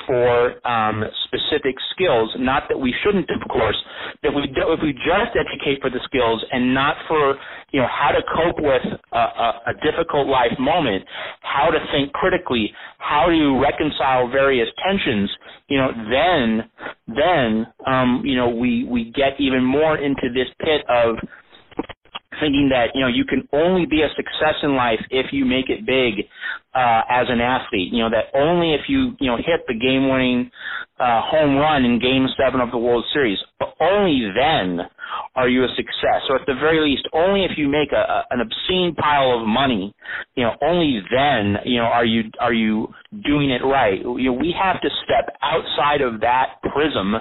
for um, specific skills. Not that we shouldn't, of course. If we do, if we just educate for the skills and not for you know how to cope with a, a, a difficult life moment, how to think critically, how to reconcile various tensions, you know, then then um, you know we we get even more into this pit of thinking that you know you can only be a success in life if you make it big uh, as an athlete. You know that only if you you know hit the game-winning uh, home run in Game Seven of the World Series, but only then are you a success. Or at the very least, only if you make a, a an obscene pile of money, you know, only then you know are you are you doing it right. You know, we have to step outside of that prism,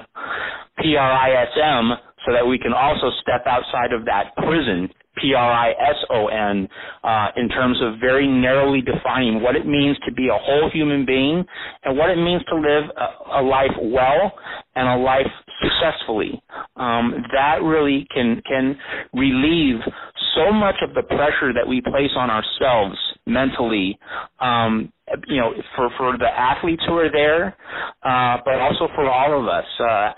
P R I S M, so that we can also step outside of that prison P-R-I-S-O-N, uh, in terms of very narrowly defining what it means to be a whole human being and what it means to live a, a life well and a life successfully. Um, that really can can relieve so much of the pressure that we place on ourselves mentally um, you know, for for the athletes who are there, uh, but also for all of us uh,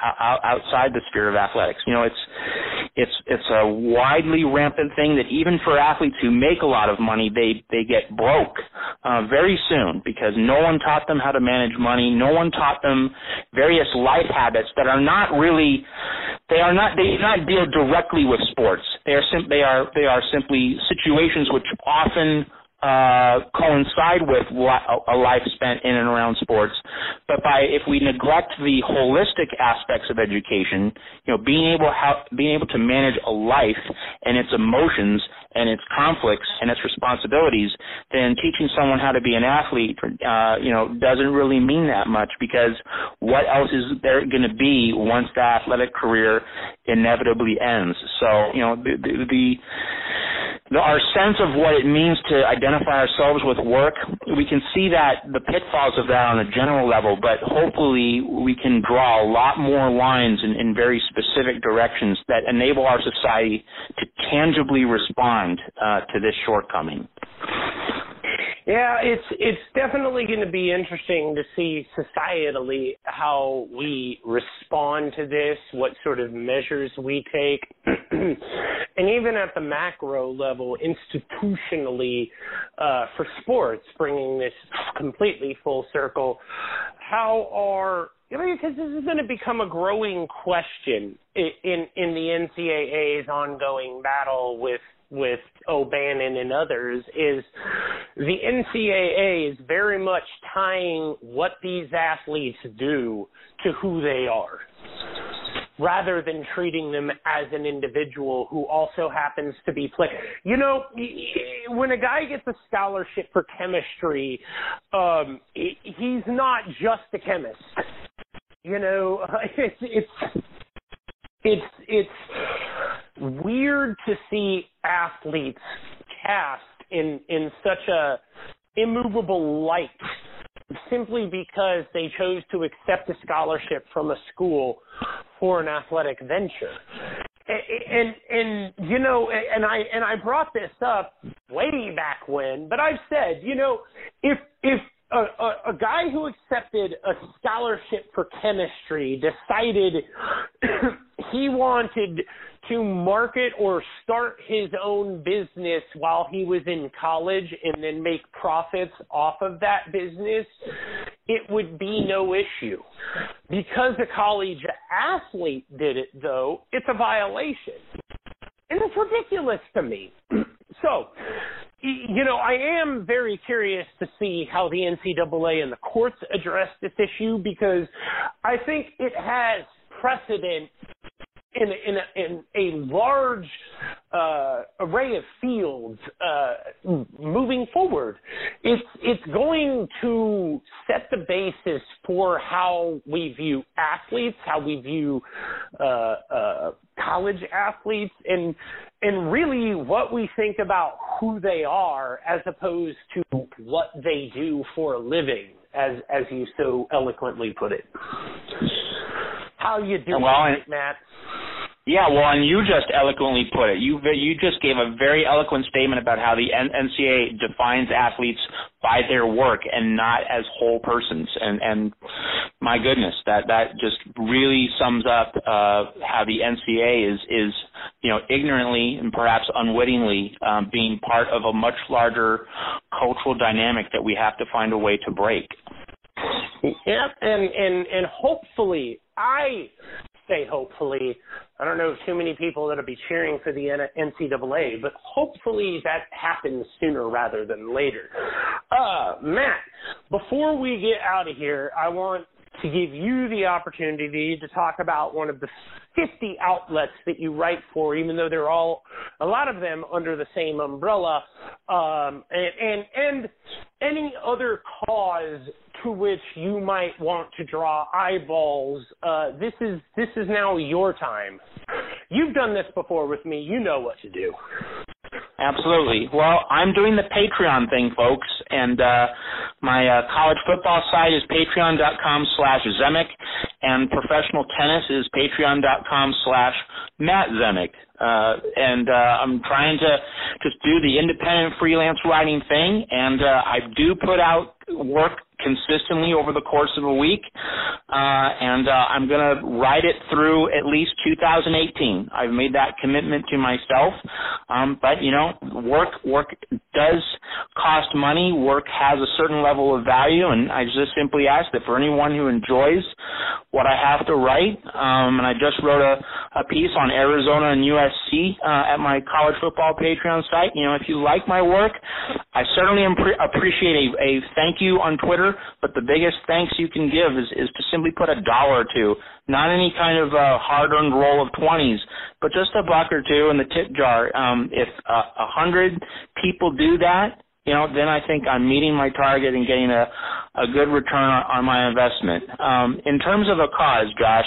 outside the sphere of athletics. You know, it's it's it's a widely rampant thing that even for athletes who make a lot of money, they they get broke uh, very soon because no one taught them how to manage money. No one taught them various life habits that are not really they are not they do not deal directly with sports. They are sim- they are they are simply situations which often uh, coincide with a life spent in and around sports. But by if we neglect the holistic aspects of education, you know, being able how, being able to manage a life and its emotions and its conflicts and its responsibilities, then teaching someone how to be an athlete, uh, you know, doesn't really mean that much because what else is there going to be once the athletic career inevitably ends? So, you know, the, the, the our sense of what it means to identify ourselves with work, we can see that the pitfalls of that on a general level, but hopefully we can draw a lot more lines in, in very specific directions that enable our society to tangibly respond uh, to this shortcoming. Yeah, it's it's definitely going to be interesting to see societally how we respond to this, what sort of measures we take, and even at the macro level, institutionally, uh, for sports, bringing this completely full circle, how are because this is going to become a growing question in, in the NCAA's ongoing battle with with O'Bannon and others is the NCAA is very much tying what these athletes do to who they are rather than treating them as an individual who also happens to be play. You know, when a guy gets a scholarship for chemistry, um, he's not just a chemist. You know, it's it's it's it's weird to see athletes cast in in such a immovable light simply because they chose to accept a scholarship from a school for an athletic venture. And and you know, and I and I brought this up way back when, but I've said, you know, if if a, a, a guy who accepted a scholarship for chemistry decided he wanted to market or start his own business while he was in college and then make profits off of that business, it would be no issue. Because a college athlete did it, though, it's a violation. And it's ridiculous to me. so, you know, I am very curious to see how the NCAA and the courts address this issue because I think it has precedent in in a, in a large uh, array of fields uh, moving forward. It's it's going to set the basis for how we view athletes, how we view uh, uh college athletes, and and really what we think about who they are as opposed to what they do for a living, as as you so eloquently put it. How you doing, well, Matt? Yeah, well, and you just eloquently put it. You you just gave a very eloquent statement about how the NCAA defines athletes by their work and not as whole persons. And and my goodness, that that just really sums up uh, how the NCAA is is you know ignorantly and perhaps unwittingly um, being part of a much larger cultural dynamic that we have to find a way to break. Yep, and and and hopefully I say hopefully. I don't know too many people that'll be cheering for the NCAA, but hopefully that happens sooner rather than later. Uh, Matt, before we get out of here, I want to give you the opportunity to talk about one of the 50 outlets that you write for, even though they're all, a lot of them under the same umbrella, um, and, and, and any other cause to which you might want to draw eyeballs. Uh, this is this is now your time. You've done this before with me. You know what to do. Absolutely. Well, I'm doing the Patreon thing, folks, and uh, my uh, college football site is patreon.com slash Zemek, and professional tennis is patreon.com slash Matt Zemek. Uh, and uh, I'm trying to just do the independent freelance writing thing, and uh, I do put out work consistently over the course of a week, uh, and uh, I'm going to ride it through at least 2018. I've made that commitment to myself. Um, but you know, work work does cost money. Work has a certain level of value, and I just simply ask that for anyone who enjoys what I have to write, um, and I just wrote a, a piece on Arizona and USC uh, at my college football Patreon site. You know, if you like my work, I certainly impre- appreciate a, a thank you on Twitter but the biggest thanks you can give is, is to simply put a dollar or two, not any kind of uh, hard-earned roll of 20s, but just a buck or two in the tip jar. Um, if a uh, hundred people do that, you know, then I think I'm meeting my target and getting a, a good return on, on my investment. Um, in terms of a cause, Josh,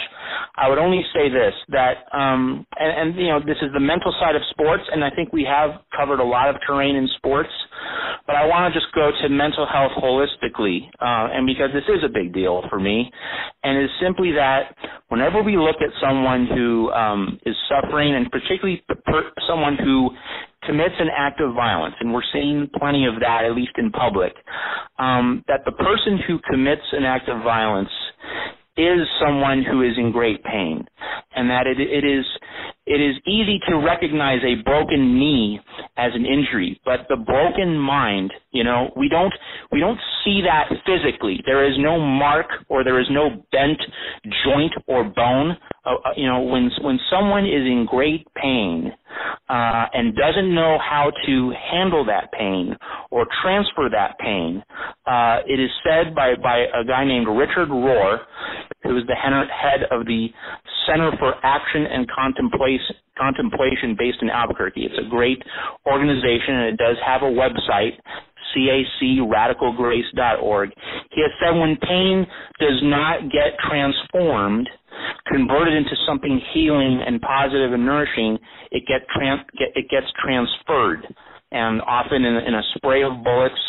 I would only say this that, um, and, and you know, this is the mental side of sports, and I think we have covered a lot of terrain in sports, but I want to just go to mental health holistically, uh, and because this is a big deal for me, and it's simply that whenever we look at someone who um, is suffering, and particularly per- someone who commits an act of violence, and we're seeing plenty of that, at least in public, um, that the person who commits an act of violence is someone who is in great pain, and that it, it is it is easy to recognize a broken knee as an injury, but the broken mind, you know, we don't we don't see that physically. There is no mark or there is no bent joint or bone. Uh, uh you know, when when someone is in great pain uh, and doesn't know how to handle that pain or transfer that pain, uh, it is said by by a guy named Richard Rohr, who is the head of the Center for Action and Contemplation, Contemplation based in Albuquerque. It's a great organization and it does have a website, cacradicalgrace.org. He has said when pain does not get transformed, converted into something healing and positive and nourishing, it, get trans- get, it gets transferred and often in, in a spray of bullets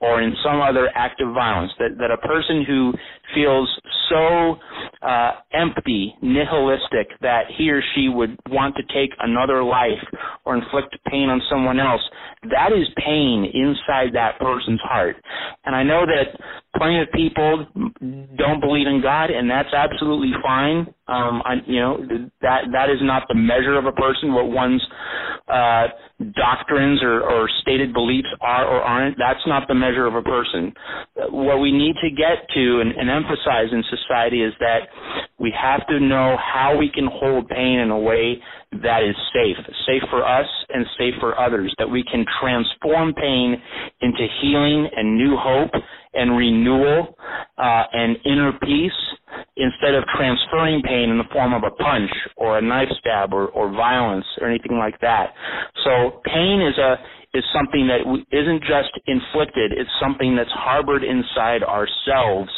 or in some other act of violence. That, that a person who feels so uh, empty, nihilistic, that he or she would want to take another life or inflict pain on someone else, that is pain inside that person's heart. And I know that plenty of people don't believe in God, and that's absolutely fine. Um, I, you know that that is not the measure of a person. What one's uh, doctrines or, or stated beliefs are or aren't. That's not the measure of a person. What we need to get to and, and emphasize in society is that we have to know how we can hold pain in a way that is safe, safe for us and safe for others, that we can transform pain into healing and new hope and renewal uh, and inner peace instead of transferring pain in the form of a punch or a knife stab or, or violence or anything like that. So pain is a is something that isn't just inflicted, it's something that's harbored inside ourselves.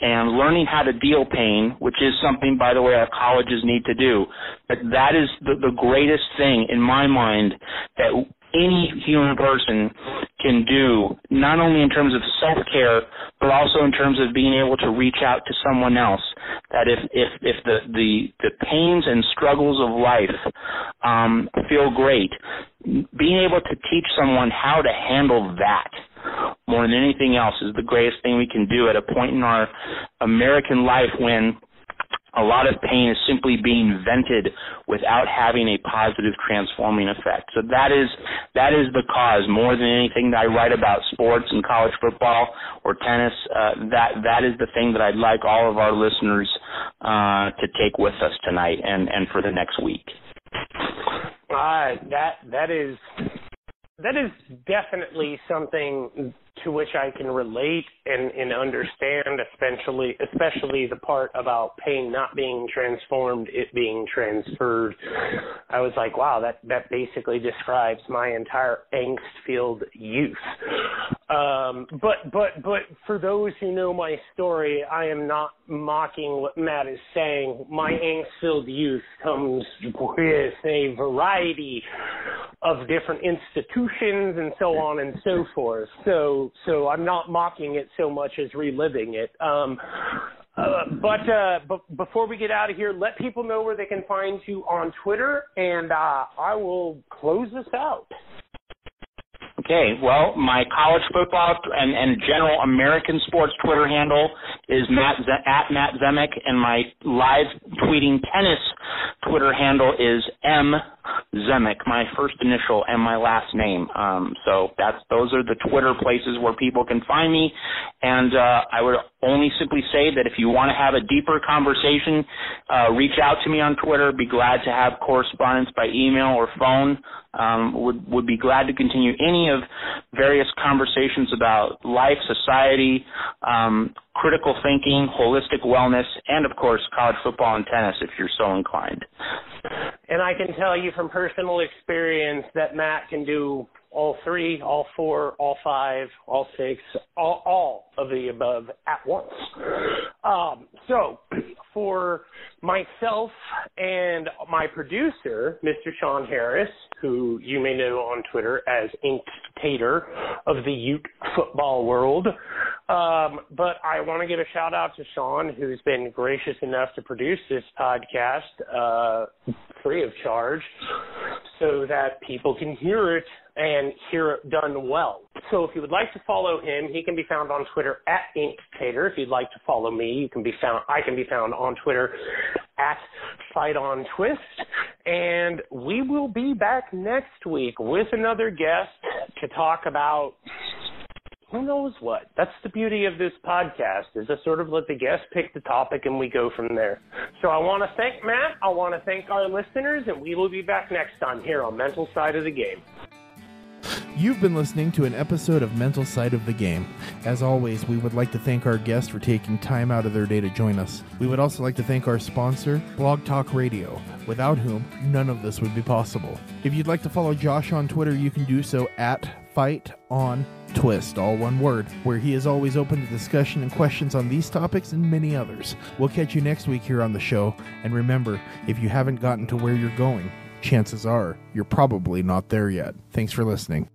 And learning how to deal pain, which is something, by the way, our colleges need to do, but that is the, the greatest thing in my mind that any human person can do, not only in terms of self-care, but also in terms of being able to reach out to someone else. That if if if the the, the pains and struggles of life um, feel great, being able to teach someone how to handle that more than anything else is the greatest thing we can do at a point in our American life when a lot of pain is simply being vented without having a positive transforming effect. So that is that is the cause more than anything that I write about sports and college football or tennis. Uh, that that is the thing that I'd like all of our listeners uh, to take with us tonight and and for the next week. Uh, that that is that is definitely something to which I can relate and, and understand, especially especially the part about pain not being transformed, it being transferred. I was like, wow, that that basically describes my entire angst-filled youth. Um, but but but for those who know my story, I am not mocking what Matt is saying. My angst-filled youth comes with a variety of different institutions and so on and so forth. So so I'm not mocking it so much as reliving it. Um, uh, but uh, b- before we get out of here, let people know where they can find you on Twitter, and uh, I will close this out. Okay, well, my college football and, and general American sports Twitter handle is Matt at Matt Zemek, and my live tweeting tennis Twitter handle is M Zemek, my first initial and my last name. Um, so that's those are the Twitter places where people can find me. And uh, I would only simply say that if you want to have a deeper conversation, uh, reach out to me on Twitter. Be glad to have correspondence by email or phone. Um, would would be glad to continue any of various conversations about life, society, um, critical thinking, holistic wellness, and of course college football and tennis if you're so inclined. And I can tell you from personal experience that Matt can do all three, all four, all five, all six, all, all of the above at once. Um, so, for myself and my producer, Mr. Sean Harris, who you may know on Twitter as Ink Tater of the Ute football world, um, but I want to give a shout out to Sean, who's been gracious enough to produce this podcast uh, free of charge so that people can hear it and hear it done well. So if you would like to follow him, he can be found on Twitter at Inktator. If you'd like to follow me, you can be found I can be found on Twitter at Fight on Twist. And we will be back next week with another guest to talk about who knows what. That's the beauty of this podcast is to sort of let the guest pick the topic and we go from there. So I want to thank Matt. I want to thank our listeners, and we will be back next time here on Mental Side of the Game. You've been listening to an episode of Mental Side of the Game. As always, we would like to thank our guests for taking time out of their day to join us. We would also like to thank our sponsor, Blog Talk Radio, without whom none of this would be possible. If you'd like to follow Josh on Twitter, you can do so at Fight on Twist, all one word, where he is always open to discussion and questions on these topics and many others. We'll catch you next week here on the show, and remember, if you haven't gotten to where you're going, chances are you're probably not there yet. Thanks for listening.